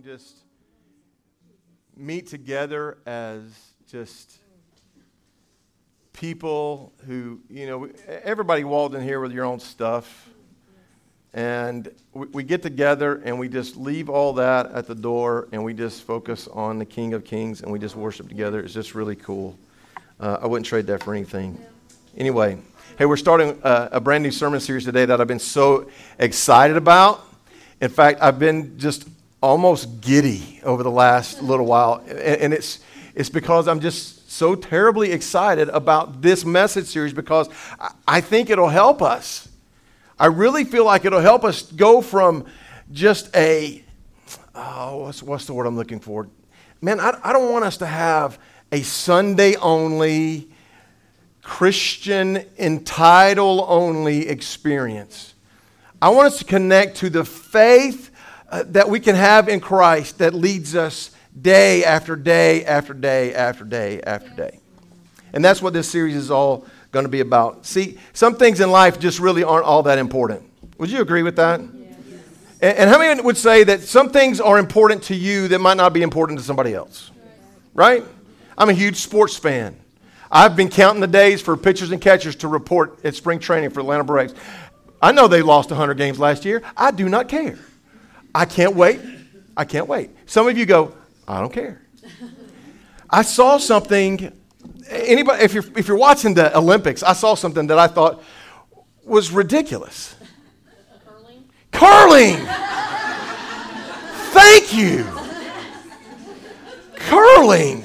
Can just meet together as just people who, you know, everybody walled in here with your own stuff. And we, we get together and we just leave all that at the door and we just focus on the King of Kings and we just worship together. It's just really cool. Uh, I wouldn't trade that for anything. Anyway, hey, we're starting a, a brand new sermon series today that I've been so excited about. In fact, I've been just almost giddy over the last little while. And, it's, it's because I'm just so terribly excited about this message series because I, think it'll help us. I really feel like it'll help us go from just a, oh, what's, what's the word I'm looking for? Man, I, I don't want us to have a Sunday only, Christian entitle only experience. I want us to connect to the faith uh, that we can have in Christ that leads us day after day after day after day after day. And that's what this series is all going to be about. See, some things in life just really aren't all that important. Would you agree with that? And, and how many would say that some things are important to you that might not be important to somebody else? Right? I'm a huge sports fan. I've been counting the days for pitchers and catchers to report at spring training for Atlanta Braves. I know they lost 100 games last year. I do not care. I can't wait. I can't wait. Some of you go, I don't care. I saw something. Anybody, if you're, if you're watching the Olympics, I saw something that I thought was ridiculous. Curling. Curling! Thank you. Curling.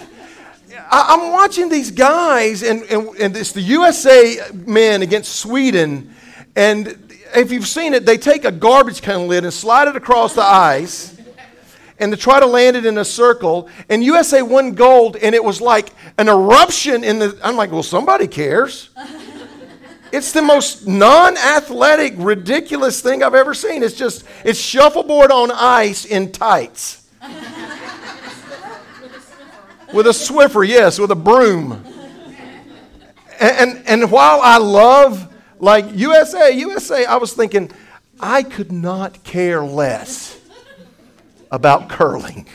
I, am watching these guys, and, and, and it's the USA men against Sweden. And if you've seen it, they take a garbage can lid and slide it across the ice and to try to land it in a circle. And USA won gold, and it was like an eruption in the. I'm like, well, somebody cares. It's the most non athletic, ridiculous thing I've ever seen. It's just, it's shuffleboard on ice in tights. with a Swiffer, yes, with a broom. And, and, and while I love like USA, USA, I was thinking, I could not care less about curling.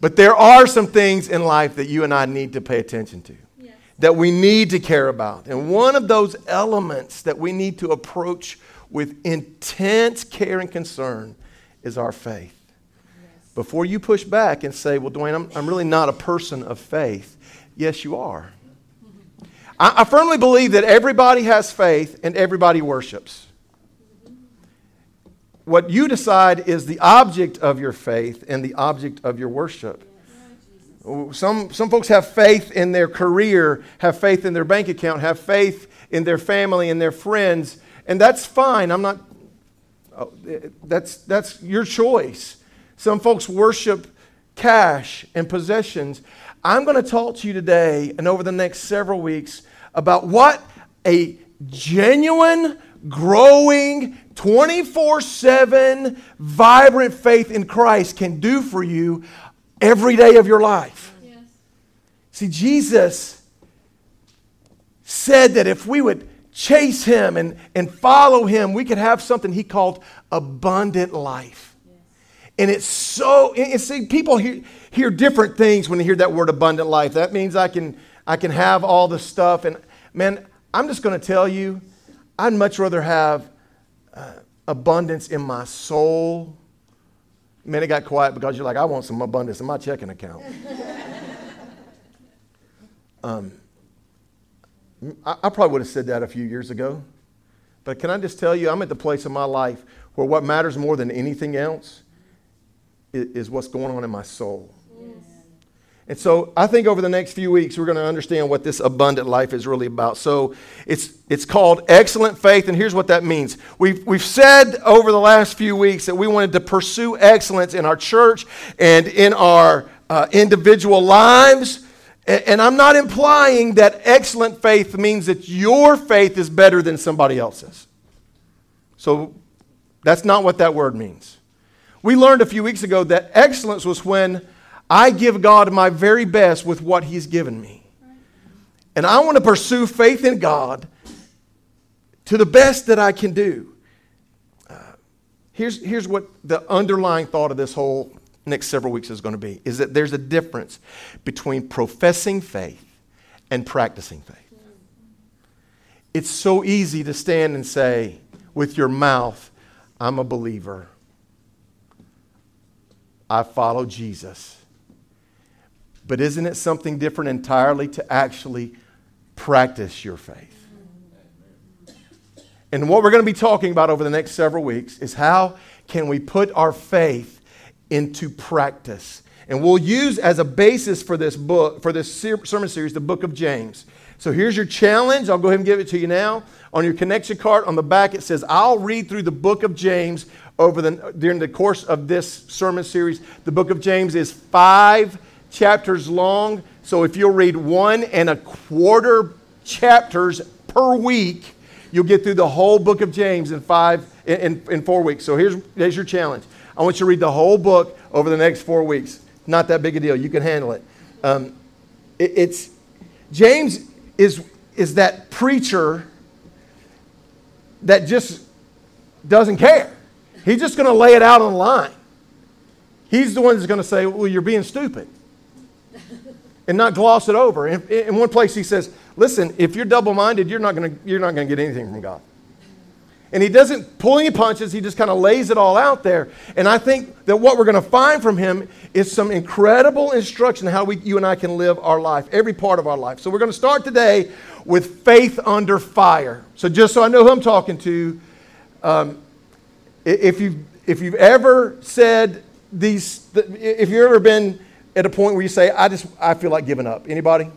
But there are some things in life that you and I need to pay attention to, yes. that we need to care about. And one of those elements that we need to approach with intense care and concern is our faith. Yes. Before you push back and say, Well, Dwayne, I'm, I'm really not a person of faith, yes, you are. I, I firmly believe that everybody has faith and everybody worships. What you decide is the object of your faith and the object of your worship. Some, some folks have faith in their career, have faith in their bank account, have faith in their family and their friends, and that's fine. I'm not, oh, that's, that's your choice. Some folks worship cash and possessions. I'm going to talk to you today and over the next several weeks about what a genuine, growing, 24 7 vibrant faith in Christ can do for you every day of your life. Yes. See, Jesus said that if we would chase him and, and follow him, we could have something he called abundant life. Yes. And it's so, and see, people hear, hear different things when they hear that word abundant life. That means I can, I can have all the stuff. And man, I'm just going to tell you, I'd much rather have uh, abundance in my soul. Man, it got quiet because you're like, I want some abundance in my checking account. um, I, I probably would have said that a few years ago. But can I just tell you, I'm at the place in my life where what matters more than anything else is, is what's going on in my soul. And so I think over the next few weeks, we're going to understand what this abundant life is really about. So it's, it's called excellent faith, and here's what that means. We've, we've said over the last few weeks that we wanted to pursue excellence in our church and in our uh, individual lives. And, and I'm not implying that excellent faith means that your faith is better than somebody else's. So that's not what that word means. We learned a few weeks ago that excellence was when I give God my very best with what He's given me. And I want to pursue faith in God to the best that I can do. Uh, here's, here's what the underlying thought of this whole next several weeks is going to be is that there's a difference between professing faith and practicing faith. It's so easy to stand and say with your mouth, I'm a believer. I follow Jesus. But isn't it something different entirely to actually practice your faith? And what we're going to be talking about over the next several weeks is how can we put our faith into practice. And we'll use as a basis for this book, for this sermon series, the book of James. So here's your challenge. I'll go ahead and give it to you now. On your connection card on the back, it says, I'll read through the book of James over the, during the course of this sermon series. The book of James is five chapters long. So if you'll read one and a quarter chapters per week, you'll get through the whole book of James in five in, in, four weeks. So here's, here's your challenge. I want you to read the whole book over the next four weeks. Not that big a deal. You can handle it. Um, it it's James is is that preacher that just doesn't care. He's just going to lay it out on the line. He's the one that's going to say, "Well, you're being stupid." And not gloss it over. In, in one place, he says, Listen, if you're double minded, you're not going to get anything from God. And he doesn't pull any punches, he just kind of lays it all out there. And I think that what we're going to find from him is some incredible instruction how we, you and I can live our life, every part of our life. So we're going to start today with faith under fire. So just so I know who I'm talking to, um, if, you've, if you've ever said these, if you've ever been at a point where you say, I just, I feel like giving up. Anybody?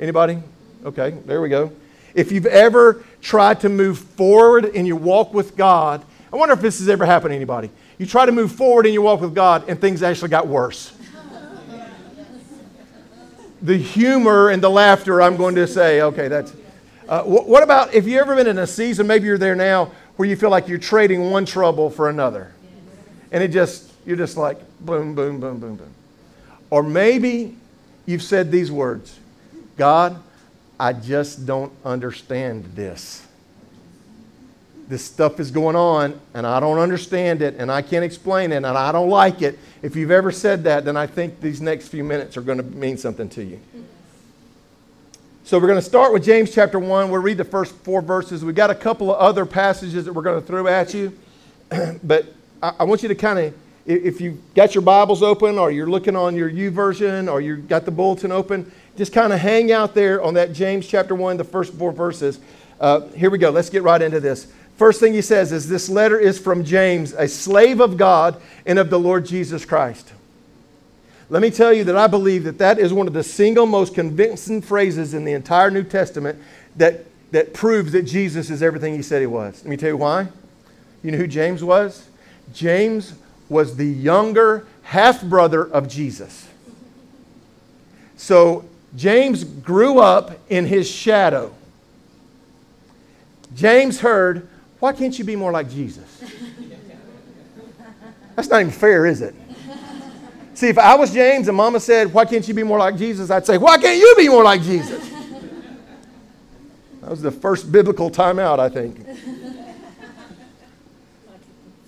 Anybody? Okay, there we go. If you've ever tried to move forward in your walk with God, I wonder if this has ever happened to anybody. You try to move forward in your walk with God and things actually got worse. the humor and the laughter, I'm going to say, okay, that's. Uh, wh- what about if you've ever been in a season, maybe you're there now, where you feel like you're trading one trouble for another? And it just, you're just like boom, boom, boom, boom, boom. Or maybe you've said these words God, I just don't understand this. This stuff is going on, and I don't understand it, and I can't explain it, and I don't like it. If you've ever said that, then I think these next few minutes are going to mean something to you. So we're going to start with James chapter 1. We'll read the first four verses. We've got a couple of other passages that we're going to throw at you, but I, I want you to kind of if you've got your Bibles open or you're looking on your YouVersion or you've got the bulletin open, just kind of hang out there on that James chapter 1, the first four verses. Uh, here we go. Let's get right into this. First thing he says is this letter is from James, a slave of God and of the Lord Jesus Christ. Let me tell you that I believe that that is one of the single most convincing phrases in the entire New Testament that, that proves that Jesus is everything he said he was. Let me tell you why. You know who James was? James was the younger half brother of Jesus. So James grew up in his shadow. James heard, Why can't you be more like Jesus? That's not even fair, is it? See, if I was James and mama said, Why can't you be more like Jesus? I'd say, Why can't you be more like Jesus? That was the first biblical timeout, I think.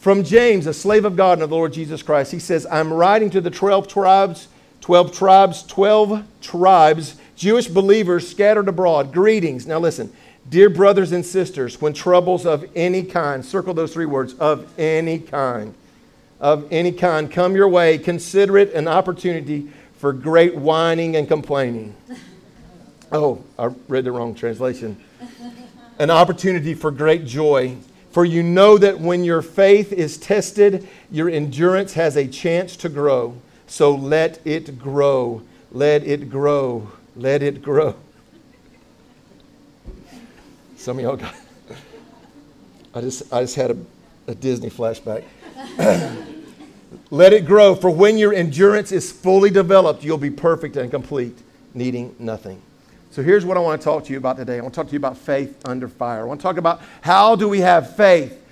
From James, a slave of God and of the Lord Jesus Christ, he says, I'm writing to the 12 tribes, 12 tribes, 12 tribes, Jewish believers scattered abroad. Greetings. Now listen, dear brothers and sisters, when troubles of any kind, circle those three words, of any kind, of any kind come your way, consider it an opportunity for great whining and complaining. Oh, I read the wrong translation. An opportunity for great joy for you know that when your faith is tested, your endurance has a chance to grow. So let it grow. let it grow. Let it grow. Some of y'all got. I just, I just had a, a Disney flashback. let it grow, for when your endurance is fully developed, you'll be perfect and complete, needing nothing. So here's what I want to talk to you about today. I want to talk to you about faith under fire. I want to talk about how do we have faith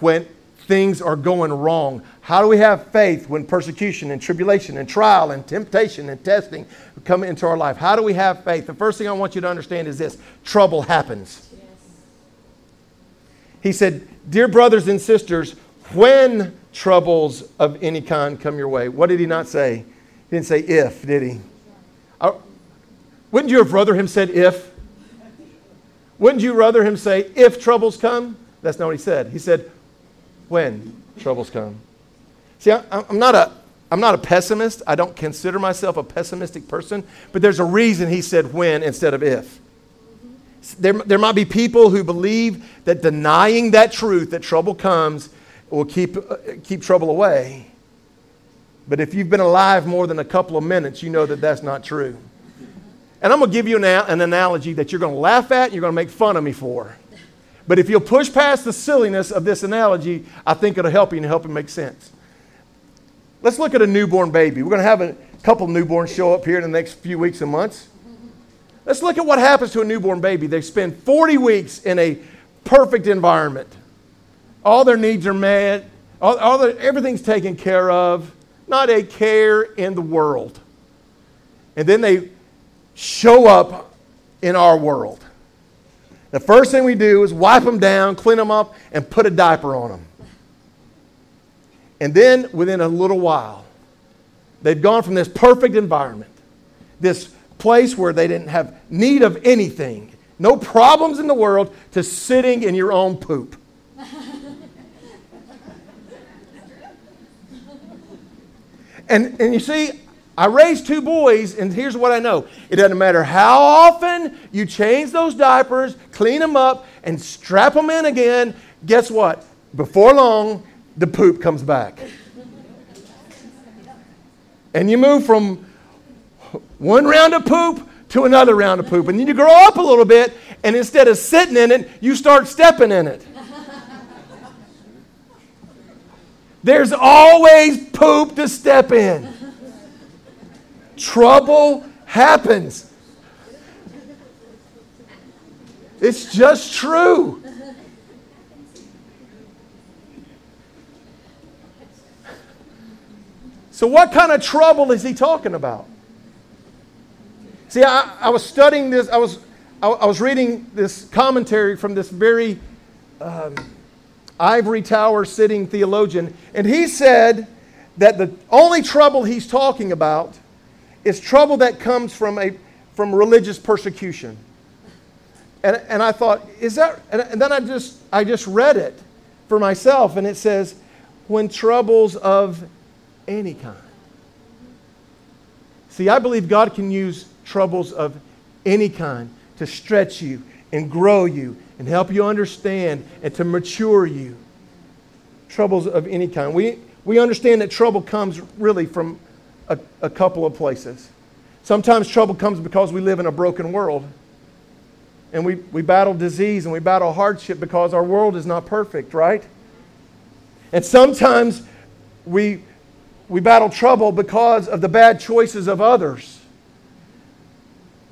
when things are going wrong? How do we have faith when persecution and tribulation and trial and temptation and testing come into our life? How do we have faith? The first thing I want you to understand is this trouble happens. He said, Dear brothers and sisters, when troubles of any kind come your way, what did he not say? He didn't say if, did he? Wouldn't you have rather him said if? Wouldn't you rather him say if troubles come? That's not what he said. He said when troubles come. See, I, I'm not a I'm not a pessimist. I don't consider myself a pessimistic person, but there's a reason he said when instead of if. There, there might be people who believe that denying that truth, that trouble comes, will keep, uh, keep trouble away. But if you've been alive more than a couple of minutes, you know that that's not true. And I'm going to give you an, an analogy that you're going to laugh at and you're going to make fun of me for. But if you'll push past the silliness of this analogy, I think it'll help you and help it make sense. Let's look at a newborn baby. We're going to have a couple newborns show up here in the next few weeks and months. Let's look at what happens to a newborn baby. They spend 40 weeks in a perfect environment. All their needs are met, all, all the, everything's taken care of, not a care in the world. And then they show up in our world. The first thing we do is wipe them down, clean them up, and put a diaper on them. And then within a little while, they've gone from this perfect environment, this place where they didn't have need of anything, no problems in the world, to sitting in your own poop. and, and you see, I raised two boys, and here's what I know it doesn't matter how often you change those diapers, clean them up, and strap them in again. Guess what? Before long, the poop comes back. And you move from one round of poop to another round of poop. And then you grow up a little bit, and instead of sitting in it, you start stepping in it. There's always poop to step in trouble happens. It's just true. So, what kind of trouble is he talking about? See, I, I was studying this, I was, I, I, was reading this commentary from this very um, ivory tower sitting theologian, and he said that the only trouble he's talking about is trouble that comes from, a, from religious persecution. And, and I thought, is that, and then I just, I just read it for myself, and it says, when troubles of any kind. See, I believe God can use troubles of any kind to stretch you and grow you and help you understand and to mature you. Troubles of any kind. We, we understand that trouble comes really from a, a couple of places. Sometimes trouble comes because we live in a broken world. And we, we battle disease and we battle hardship because our world is not perfect, right? And sometimes we, we battle trouble because of the bad choices of others.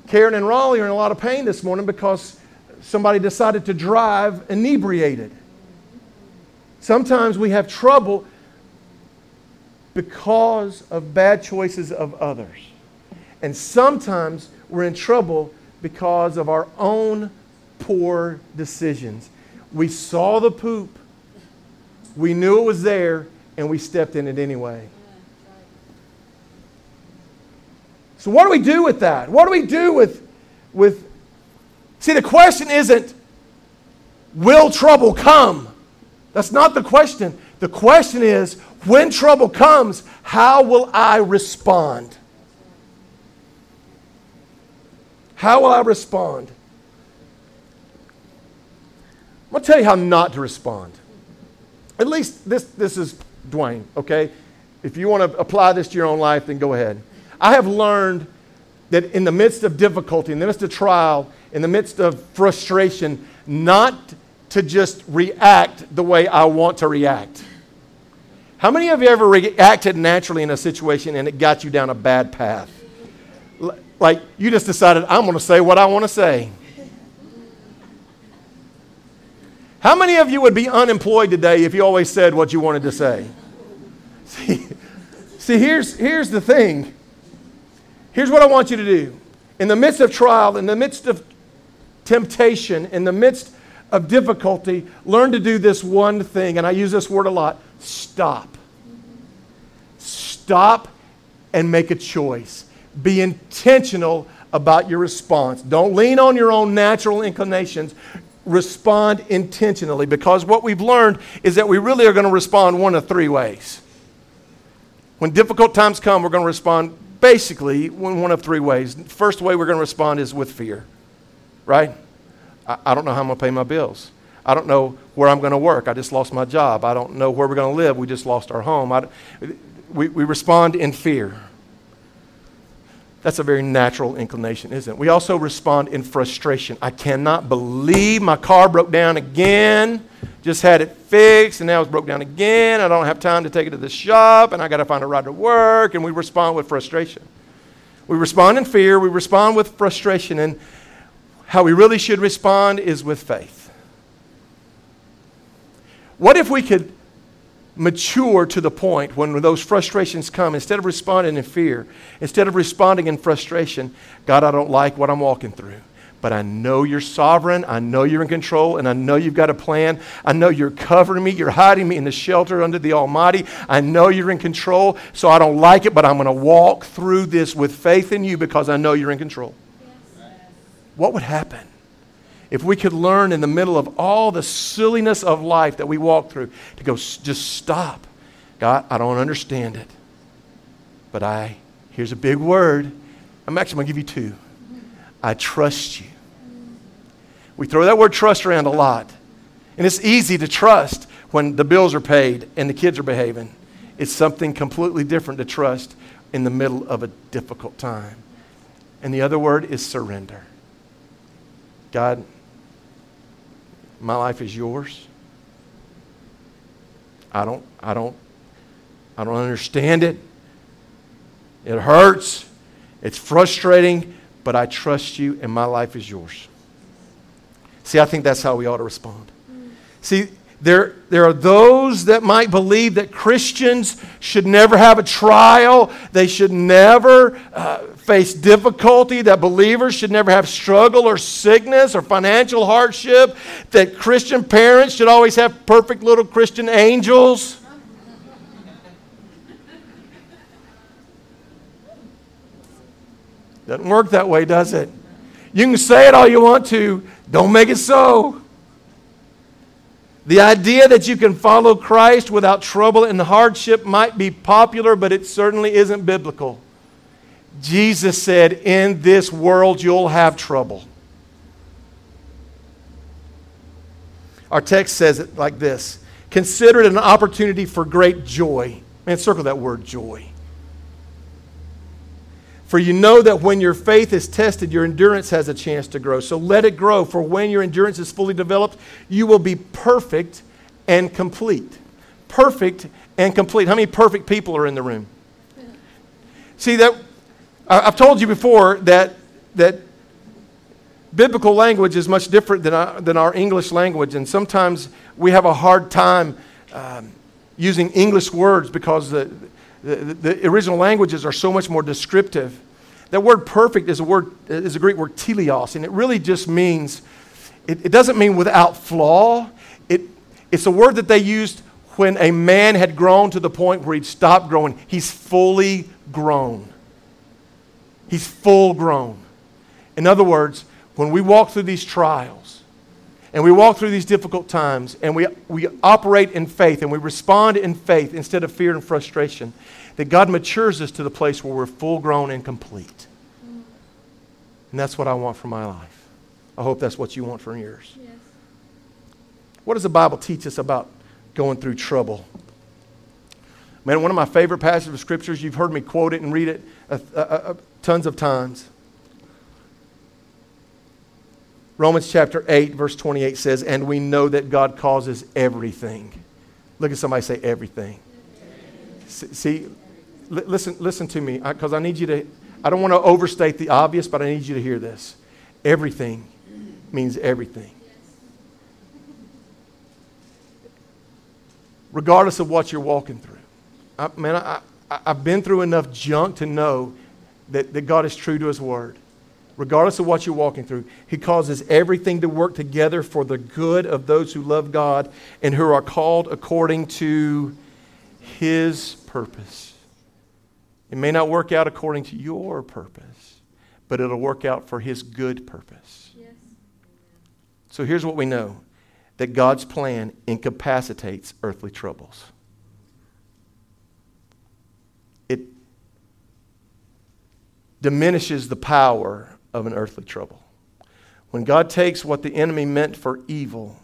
Karen and Raleigh are in a lot of pain this morning because somebody decided to drive inebriated. Sometimes we have trouble because of bad choices of others. And sometimes we're in trouble because of our own poor decisions. We saw the poop, we knew it was there, and we stepped in it anyway. So, what do we do with that? What do we do with, with. See, the question isn't, will trouble come? That's not the question. The question is, when trouble comes, how will I respond? How will I respond? I'm going to tell you how not to respond. At least this, this is Dwayne, okay? If you want to apply this to your own life, then go ahead. I have learned that in the midst of difficulty, in the midst of trial, in the midst of frustration, not to just react the way I want to react. How many of you ever reacted naturally in a situation and it got you down a bad path? Like you just decided, I'm going to say what I want to say. How many of you would be unemployed today if you always said what you wanted to say? See, see here's, here's the thing. Here's what I want you to do. In the midst of trial, in the midst of temptation, in the midst of difficulty, learn to do this one thing. And I use this word a lot stop. Stop and make a choice. Be intentional about your response. Don't lean on your own natural inclinations. Respond intentionally because what we've learned is that we really are going to respond one of three ways. When difficult times come, we're going to respond basically one of three ways. First way we're going to respond is with fear, right? I, I don't know how I'm going to pay my bills. I don't know where I'm going to work. I just lost my job. I don't know where we're going to live. We just lost our home. I, we, we respond in fear. That's a very natural inclination, isn't it? We also respond in frustration. I cannot believe my car broke down again. Just had it fixed and now it's broke down again. I don't have time to take it to the shop and I got to find a ride to work. And we respond with frustration. We respond in fear. We respond with frustration. And how we really should respond is with faith. What if we could mature to the point when those frustrations come, instead of responding in fear, instead of responding in frustration, God, I don't like what I'm walking through. But I know you're sovereign. I know you're in control, and I know you've got a plan. I know you're covering me. You're hiding me in the shelter under the Almighty. I know you're in control, so I don't like it, but I'm going to walk through this with faith in you because I know you're in control. What would happen if we could learn in the middle of all the silliness of life that we walk through to go, just stop? God, I don't understand it. But I, here's a big word. I'm actually going to give you two. I trust you. We throw that word trust around a lot. And it's easy to trust when the bills are paid and the kids are behaving. It's something completely different to trust in the middle of a difficult time. And the other word is surrender. God, my life is yours. I don't, I don't, I don't understand it. It hurts. It's frustrating, but I trust you and my life is yours. See, I think that's how we ought to respond. See, there, there are those that might believe that Christians should never have a trial. They should never uh, face difficulty, that believers should never have struggle or sickness or financial hardship, that Christian parents should always have perfect little Christian angels. Doesn't work that way, does it? You can say it all you want to, don't make it so. The idea that you can follow Christ without trouble and hardship might be popular, but it certainly isn't biblical. Jesus said, In this world you'll have trouble. Our text says it like this Consider it an opportunity for great joy. Man, circle that word joy. For you know that when your faith is tested, your endurance has a chance to grow. So let it grow, for when your endurance is fully developed, you will be perfect and complete. Perfect and complete. How many perfect people are in the room? See that I've told you before that that biblical language is much different than our, than our English language, and sometimes we have a hard time um, using English words because the, the, the original languages are so much more descriptive. That word perfect is a word is a Greek word teleios, and it really just means it, it doesn't mean without flaw. It, it's a word that they used when a man had grown to the point where he'd stopped growing. He's fully grown. He's full grown. In other words, when we walk through these trials and we walk through these difficult times and we, we operate in faith and we respond in faith instead of fear and frustration, that God matures us to the place where we're full grown and complete. And that's what I want for my life. I hope that's what you want for yours. Yes. What does the Bible teach us about going through trouble? Man, one of my favorite passages of scriptures, you've heard me quote it and read it uh, uh, uh, tons of times. Romans chapter 8, verse 28 says, And we know that God causes everything. Look at somebody say, everything. See, listen, listen to me, because I need you to, I don't want to overstate the obvious, but I need you to hear this. Everything means everything. Regardless of what you're walking through. I, man, I, I, I've been through enough junk to know that, that God is true to His Word. Regardless of what you're walking through, He causes everything to work together for the good of those who love God and who are called according to His purpose. It may not work out according to your purpose, but it'll work out for His good purpose. Yes. So here's what we know that God's plan incapacitates earthly troubles. It diminishes the power of an earthly trouble. When God takes what the enemy meant for evil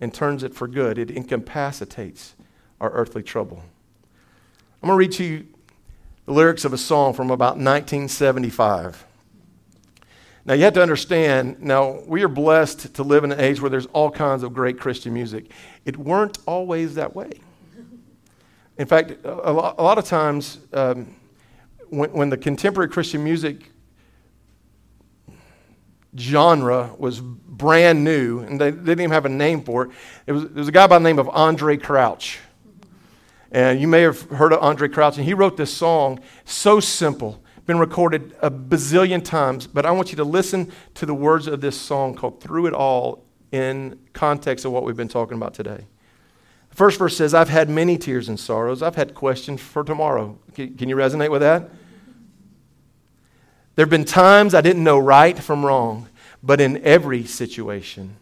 and turns it for good, it incapacitates our earthly trouble. I'm going to read to you the lyrics of a song from about 1975. Now, you have to understand, now, we are blessed to live in an age where there's all kinds of great Christian music. It weren't always that way. In fact, a lot, of times, um, when, when the contemporary Christian music genre was brand new, and they, didn't even have a name for it. It was, there was a guy by the name of Andraé Crouch. And you may have heard of Andraé Crouch, and he wrote this song, so simple, been recorded a bazillion times, but I want you to listen to the words of this song called Through It All in context of what we've been talking about today. The first verse says, I've had many tears and sorrows. I've had questions for tomorrow. Can, can you resonate with that? There have been times I didn't know right from wrong, but in every situation,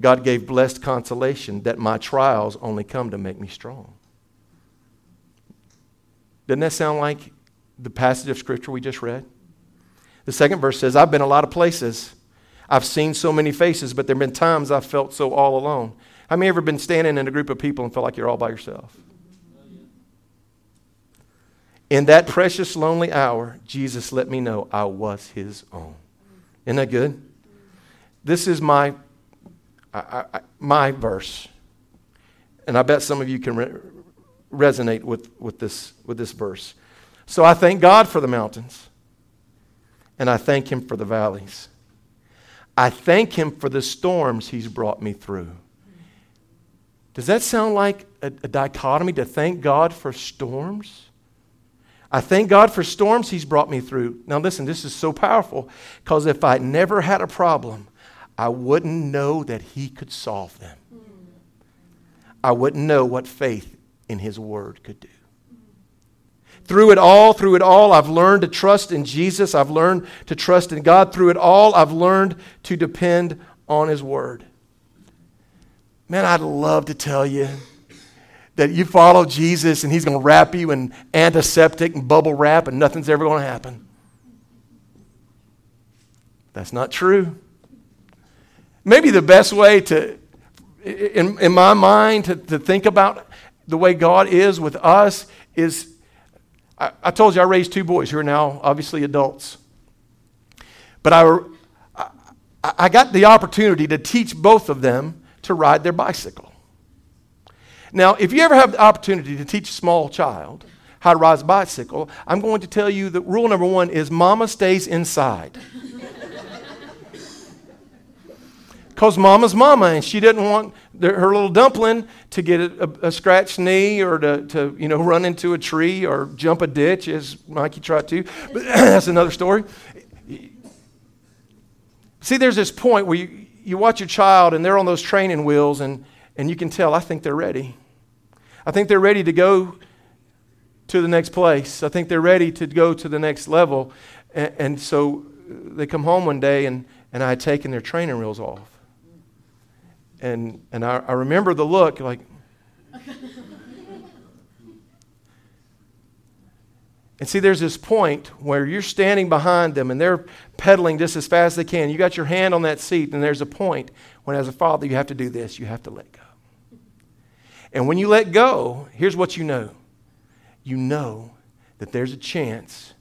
God gave blessed consolation that my trials only come to make me strong. Doesn't that sound like the passage of Scripture we just read? The second verse says, I've been a lot of places. I've seen so many faces, but there have been times I've felt so all alone. How many ever been standing in a group of people and felt like you're all by yourself? In that precious, lonely hour, Jesus let me know I was his own. Isn't that good? This is my, I, I, my verse. And I bet some of you can re- resonate with, with, this, with this verse. So I thank God for the mountains, and I thank him for the valleys. I thank him for the storms he's brought me through. Does that sound like a, a dichotomy to thank God for storms? I thank God for storms He's brought me through. Now, listen, this is so powerful because if I never had a problem, I wouldn't know that He could solve them. I wouldn't know what faith in His Word could do. Through it all, through it all, I've learned to trust in Jesus. I've learned to trust in God. Through it all, I've learned to depend on His Word. Man, I'd love to tell you that you follow Jesus and he's going to wrap you in antiseptic and bubble wrap and nothing's ever going to happen. That's not true. Maybe the best way to, in, in my mind, to, to think about the way God is with us is I, I told you I raised two boys who are now obviously adults. But I, I, I got the opportunity to teach both of them to ride their bicycle. Now, if you ever have the opportunity to teach a small child how to ride a bicycle, I'm going to tell you that rule number one is mama stays inside. Because mama's mama, and she didn't want her little dumpling to get a, a, scratched knee or to, to, you know, run into a tree or jump a ditch, as Mikey tried to. But that's another story. See, there's this point where you, you watch your child and they're on those training wheels and and you can tell, I think they're ready. I think they're ready to go to the next place. I think they're ready to go to the next level. And, and so uh, they come home one day, and, and I had taken their training wheels off. And, and I, I remember the look like, And see, there's this point where you're standing behind them and they're pedaling just as fast as they can. You got your hand on that seat, and there's a point when, as a father, you have to do this. You have to let go. And when you let go, here's what you know you know that there's a chance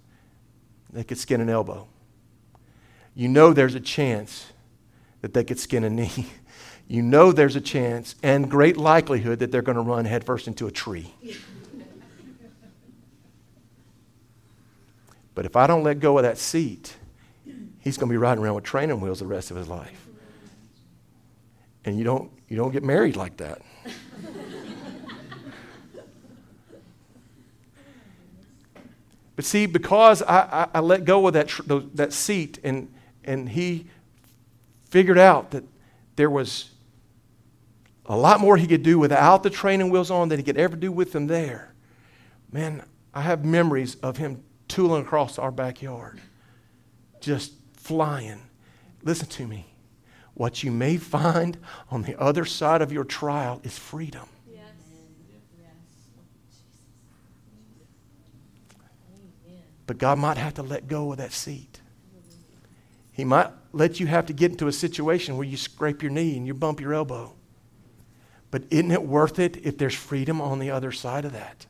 they could skin an elbow. You know there's a chance that they could skin a knee, you know there's a chance and great likelihood that they're going to run headfirst into a tree. but if I don't let go of that seat, he's going to be riding around with training wheels the rest of his life. And you don't, you don't get married like that. but see, because I, I, I let go of that, tr- that seat and, and he figured out that there was a lot more he could do without the training wheels on than he could ever do with them there. Man, I have memories of him tooling across our backyard, just flying. Listen to me. What you may find on the other side of your trial is freedom. But God might have to let go of that seat. He might let you have to get into a situation where you scrape your knee and you bump your elbow. But isn't it worth it if there's freedom on the other side of that?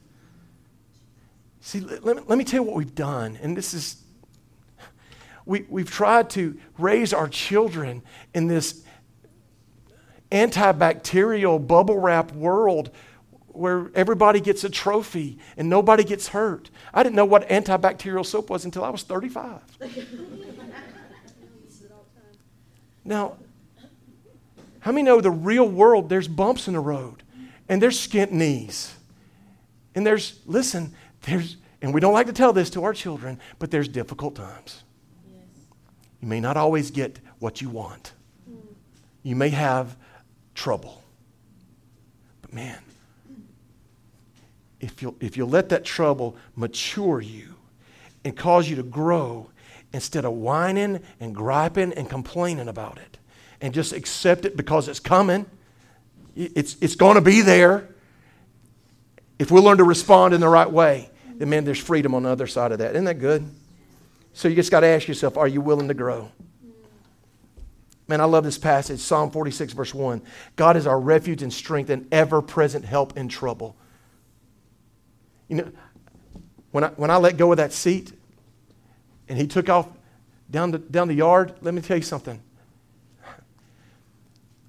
See, let, let, let me tell you what we've done. And this is, we, we've tried to raise our children in this antibacterial bubble wrap world where everybody gets a trophy and nobody gets hurt. I didn't know what antibacterial soap was until I was 35. now, how many know the real world, there's bumps in the road and there's skint knees? And there's, listen, there's, and we don't like to tell this to our children, but there's difficult times. Yes. You may not always get what you want, mm. you may have trouble. But man, if you'll, if you'll let that trouble mature you and cause you to grow instead of whining and griping and complaining about it, and just accept it because it's coming. It's, it's going to be there. If we learn to respond in the right way, then man, there's freedom on the other side of that. Isn't that good? So you just got to ask yourself, are you willing to grow? Man, I love this passage, Psalm 46, verse 1. God is our refuge and strength and ever present help in trouble. You know, when I, when I let go of that seat and he took off down the, down the yard, let me tell you something.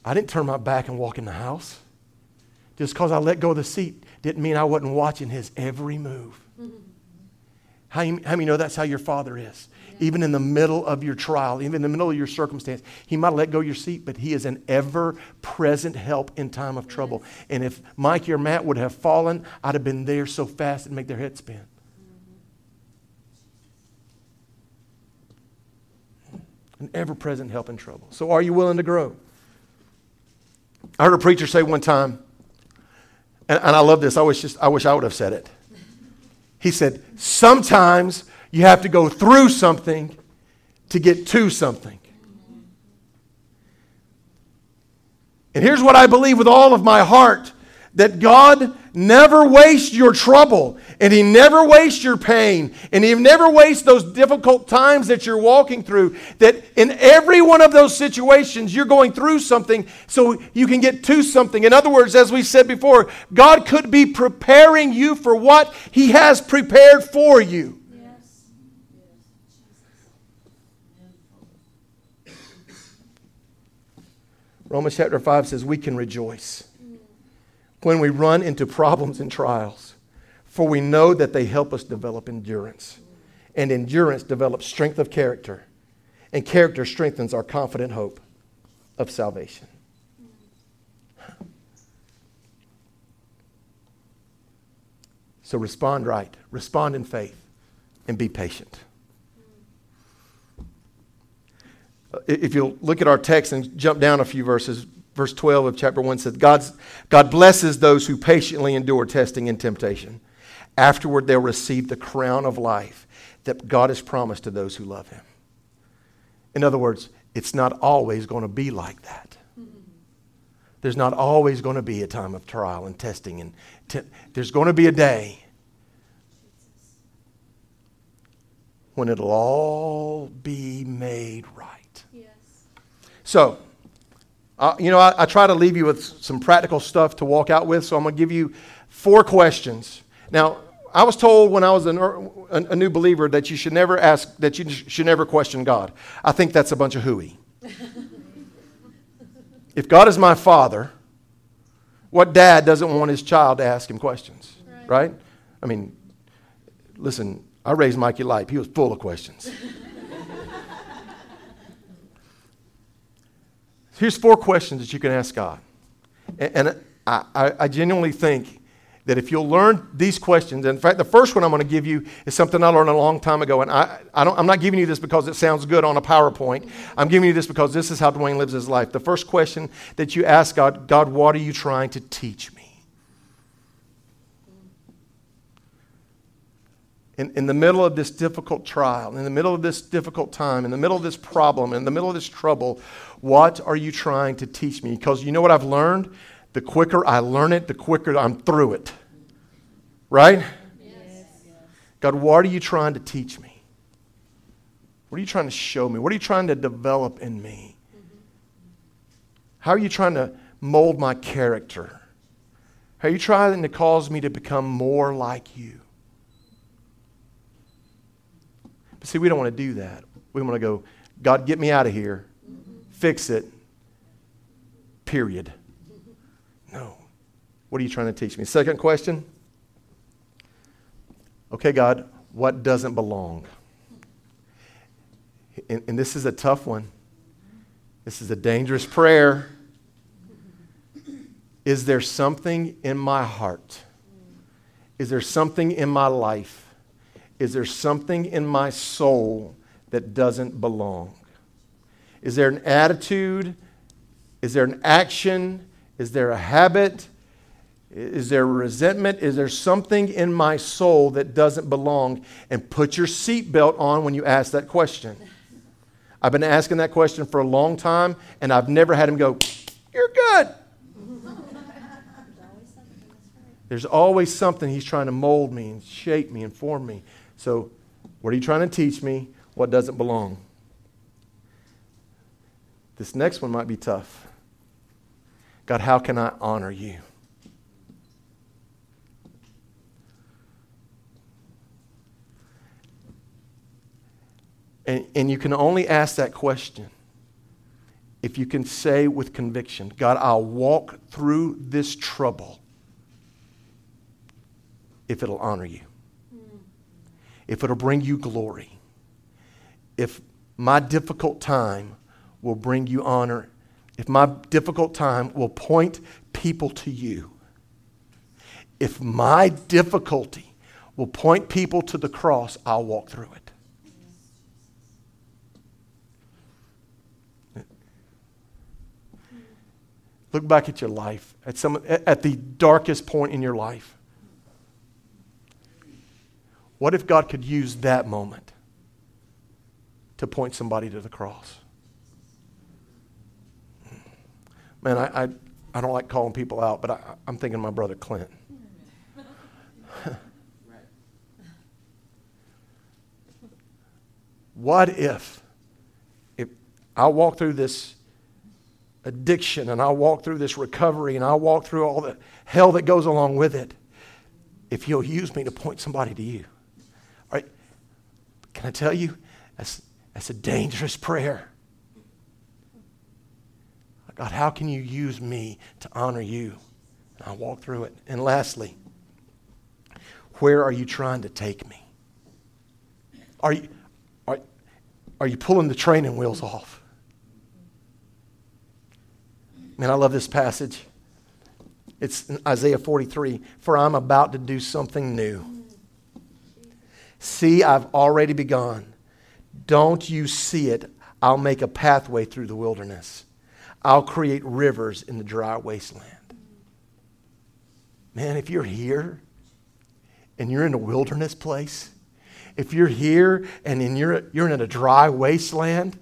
I didn't turn my back and walk in the house. Just because I let go of the seat didn't mean I wasn't watching his every move. Mm-hmm. How, you, how many know that's how your father is? Even in the middle of your trial, even in the middle of your circumstance, he might let go of your seat, but he is an ever present help in time of trouble. And if Mikey or Matt would have fallen, I'd have been there so fast it'd make their head spin. An ever present help in trouble. So, are you willing to grow? I heard a preacher say one time, and, and I love this. I wish, just, I wish I would have said it. He said, Sometimes you have to go through something to get to something. And here's what I believe with all of my heart that God never wastes your trouble and He never wastes your pain and He never wastes those difficult times that you're walking through. That in every one of those situations, you're going through something so you can get to something. In other words, as we said before, God could be preparing you for what He has prepared for you. Romans chapter 5 says we can rejoice when we run into problems and trials, for we know that they help us develop endurance. And endurance develops strength of character, and character strengthens our confident hope of salvation. So respond right, respond in faith, and be patient. If you'll look at our text and jump down a few verses, verse 12 of chapter 1 says, God's, God blesses those who patiently endure testing and temptation. Afterward, they'll receive the crown of life that God has promised to those who love Him. In other words, it's not always going to be like that. There's not always going to be a time of trial and testing. And te- there's going to be a day when it'll all be made right. So, uh, you know, I, I, try to leave you with some practical stuff to walk out with, so I'm going to give you four questions. Now, I was told when I was an, a, a, new believer that you should never ask, that you should never question God. I think that's a bunch of hooey. If God is my father, what dad doesn't want his child to ask him questions? Right? right? I mean, listen, I raised Mikey Light. He was full of questions. Here's four questions that you can ask God. And, and I, I genuinely think that if you'll learn these questions, in fact, the first one I'm going to give you is something I learned a long time ago. And I, I don't, I'm not giving you this because it sounds good on a PowerPoint. I'm giving you this because this is how Dwayne lives his life. The first question that you ask God, God, what are you trying to teach me? In, in the middle of this difficult trial, in the middle of this difficult time, in the middle of this problem, in the middle of this trouble, what are you trying to teach me? Because you know what I've learned? The quicker I learn it, the quicker I'm through it. Right? Yes. God, what are you trying to teach me? What are you trying to show me? What are you trying to develop in me? Mm-hmm. How are you trying to mold my character? How are you trying to cause me to become more like you? But see, we don't want to do that. We want to go, God, get me out of here. Fix it. Period. No. What are you trying to teach me? Second question. Okay, God, what doesn't belong? And, and, this is a tough one. This is a dangerous prayer. Is there something in my heart? Is there something in my life? Is there something in my soul that doesn't belong? Is there an attitude? Is there an action? Is there a habit? Is there resentment? Is there something in my soul that doesn't belong? And put your seatbelt on when you ask that question. I've been asking that question for a long time, and I've never had him go, You're good. There's always something he's trying to mold me and shape me and form me. So, what are you trying to teach me? What doesn't belong? This next one might be tough. God, how can I honor you? And, and you can only ask that question if you can say with conviction, God, I'll walk through this trouble if it'll honor you, if it'll bring you glory, if my difficult time will bring you honor if my difficult time will point people to you, if my difficulty will point people to the cross, I'll walk through it. Look back at your life, at, some, at the darkest point in your life. What if God could use that moment to point somebody to the cross? Man, I, I, I don't like calling people out, but I, I'm thinking my brother Clint. what if, if I walk through this addiction and I walk through this recovery and I walk through all the hell that goes along with it, if you'll use me to point somebody to you? Can I tell you, that's, that's a dangerous prayer. God, how can you use me to honor you? And I'll walk through it. And lastly, where are you trying to take me? Are you, are, are you pulling the training wheels off? Man, I love this passage. It's Isaiah 43 For I'm about to do something new. See, I've already begun. Don't you see it? I'll make a pathway through the wilderness. I'll create rivers in the dry wasteland. Man, if you're here and you're in a wilderness place, if you're here and in you're, you're in a dry wasteland,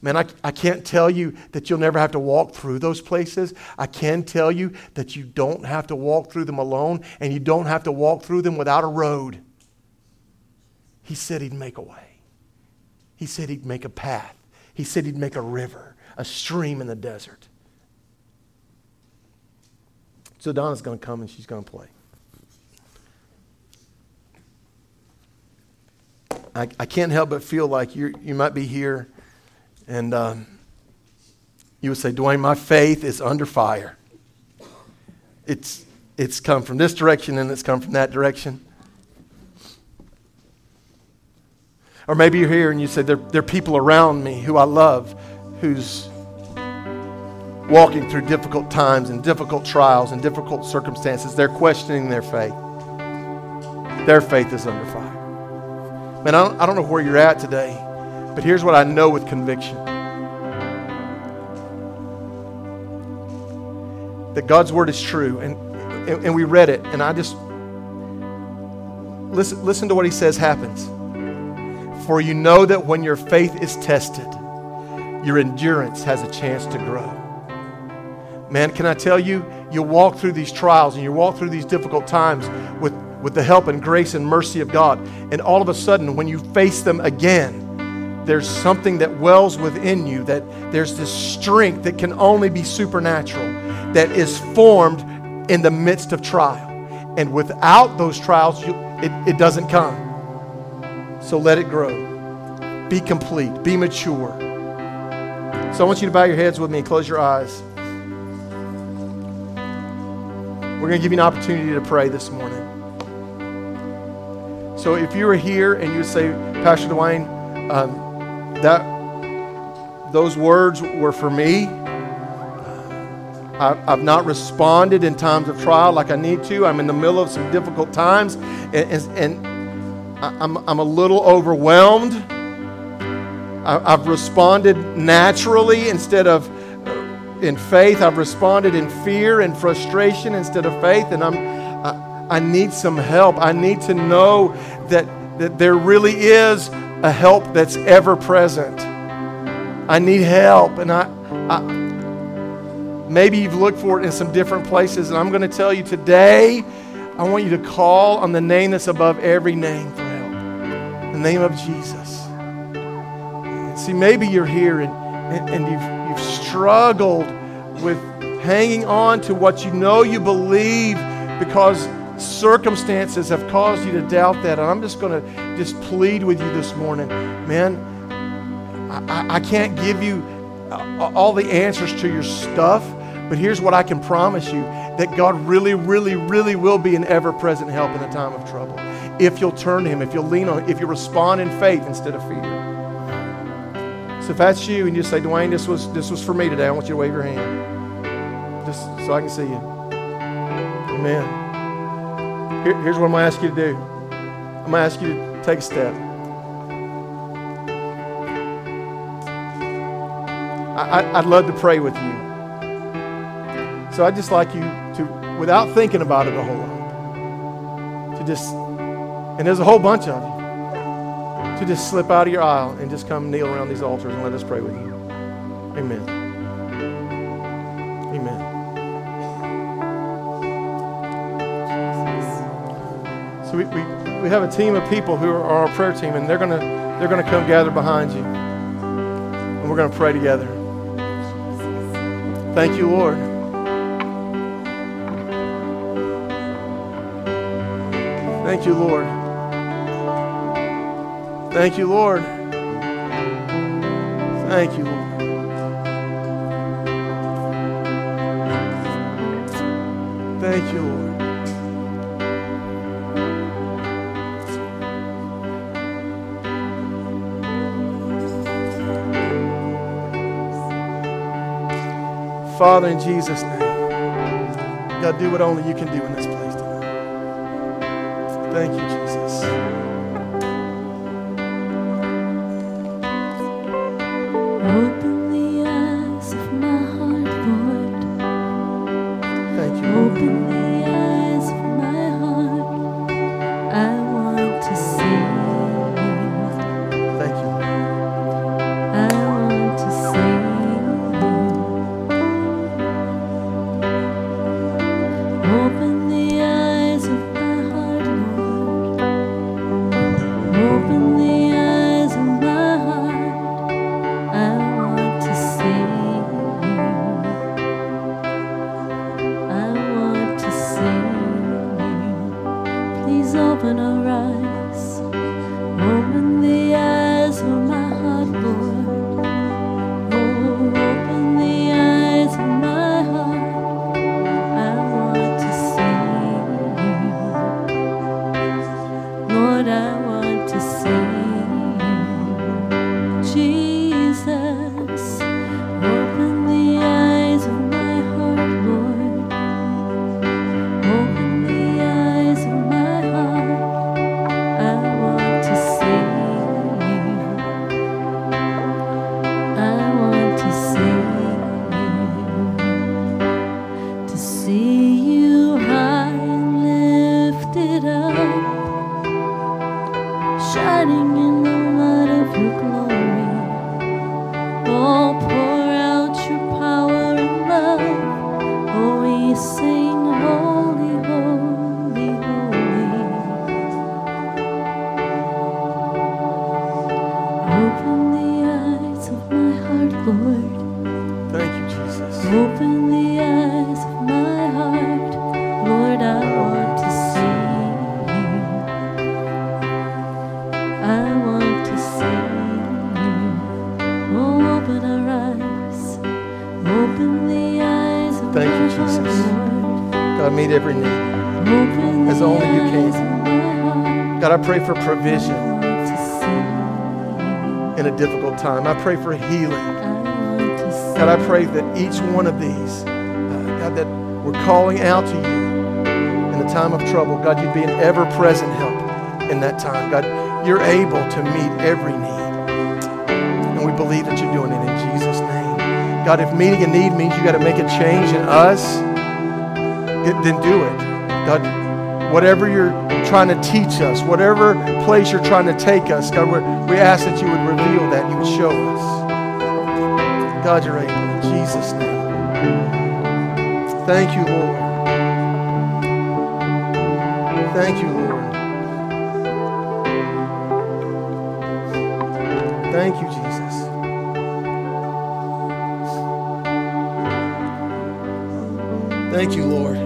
man, I, I can't tell you that you'll never have to walk through those places. I can tell you that you don't have to walk through them alone and you don't have to walk through them without a road. He said he'd make a way, he said he'd make a path, he said he'd make a river a stream in the desert. So Donna's going to come and she's going to play. I, I can't help but feel like you you might be here and um, you would say, Dwayne, my faith is under fire. It's, it's come from this direction and it's come from that direction. Or maybe you're here and you say, there, there are people around me who I love who's walking through difficult times and difficult trials and difficult circumstances. They're questioning their faith. Their faith is under fire. Man, I don't, I don't know where you're at today, but here's what I know with conviction that God's word is true. And, and, and we read it, and I just listen, listen to what he says happens. For you know that when your faith is tested, your endurance has a chance to grow. Man, can I tell you, you walk through these trials and you walk through these difficult times with, with the help and grace and mercy of God. And all of a sudden, when you face them again, there's something that wells within you, that there's this strength that can only be supernatural, that is formed in the midst of trial. And without those trials, you, it, it doesn't come. So let it grow. Be complete. Be mature. So I want you to bow your heads with me and close your eyes. We're going to give you an opportunity to pray this morning. So if you are here and you would say, Pastor Dwayne, um, that those words were for me. I, I've not responded in times of trial like I need to. I'm in the middle of some difficult times, and, and I'm, I'm a little overwhelmed. I, have responded naturally instead of uh, in faith. I've responded in fear and frustration instead of faith, and I'm, I, I need some help. I need to know that, that there really is a help that's ever present. I need help, and I, I maybe you've looked for it in some different places, and I'm going to tell you today. I want you to call on the name that's above every name the name of Jesus. See, maybe you're here and, and, and you've, you've struggled with hanging on to what you know you believe because circumstances have caused you to doubt that. And I'm just going to just plead with you this morning. Man, I, I can't give you uh, all the answers to your stuff, but here's what I can promise you that God really, really, really will be an ever present help in a time of trouble if you'll turn to Him, if you'll lean on Him, if you respond in faith instead of fear. So if that's you and you say, Dwayne, this was, this was for me today, I want you to wave your hand. Just so I can see you. Amen. Here, here's what I'm going to ask you to do I'm going to ask you to take a step. I, would love to pray with you. So I'd just like you to, without thinking about it a whole lot, to just and there's a whole bunch of you, to just slip out of your aisle and just come kneel around these altars and let us pray with you. Amen. Amen. So we, we, we have a team of people who are our prayer team, and they're gonna they're gonna come gather behind you, and we're gonna pray together. Thank you, Lord. Thank you, Lord. Thank you, Lord. Thank you, Lord. Thank you, Lord. Father, in Jesus' name, God, do what only you can do in this place tonight. Thank you, Jesus. For provision in a difficult time. I pray for healing. God, I pray that each one of these, uh, God, that we're calling out to you in the time of trouble. God, you'd be an ever present help in that time. God, you're able to meet every need. And we believe that you're doing it in Jesus' name. God, if meeting a need means you got to make a change in us, then do it. God, whatever you're trying to teach us, whatever place you're trying to take us, God, we ask that you would reveal that, you would show us. God, you're able. In Jesus' name. Thank you, Lord. Thank you, Lord. Thank you, Jesus. Thank you, Lord.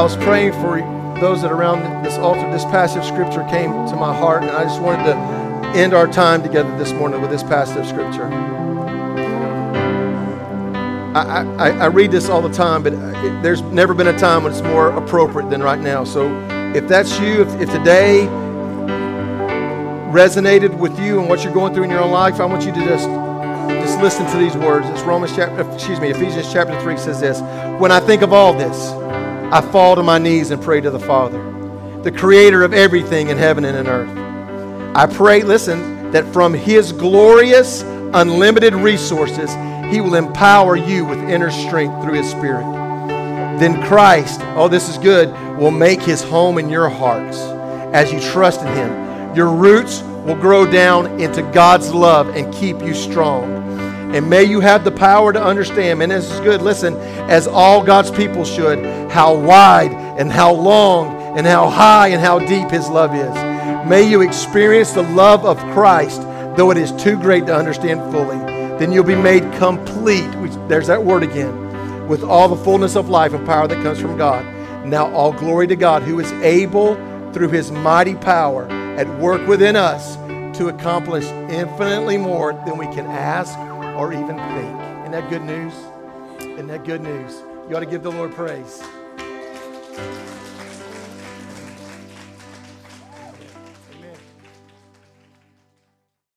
I was praying for those that are around this altar, this passage of scripture came to my heart, and I just wanted to end our time together this morning with this passage of scripture. I, I, I read this all the time, but it, there's never been a time when it's more appropriate than right now. So if that's you, if, if today resonated with you and what you're going through in your own life, I want you to just just listen to these words. It's Romans chapter, excuse me, Ephesians chapter 3 says this. When I think of all this, I fall to my knees and pray to the Father, the creator of everything in heaven and in earth. I pray, listen, that from his glorious, unlimited resources, he will empower you with inner strength through his spirit. Then Christ, oh, this is good, will make his home in your hearts as you trust in him. Your roots will grow down into God's love and keep you strong. And may you have the power to understand, and this is good, listen, as all God's people should, how wide and how long and how high and how deep his love is. May you experience the love of Christ, though it is too great to understand fully. Then you'll be made complete. which- There's that word again. With all the fullness of life and power that comes from God. Now, all glory to God, who is able, through his mighty power, at work within us to accomplish infinitely more than we can ask or even think. Isn't that good news? Isn't that good news? You ought to give the Lord praise.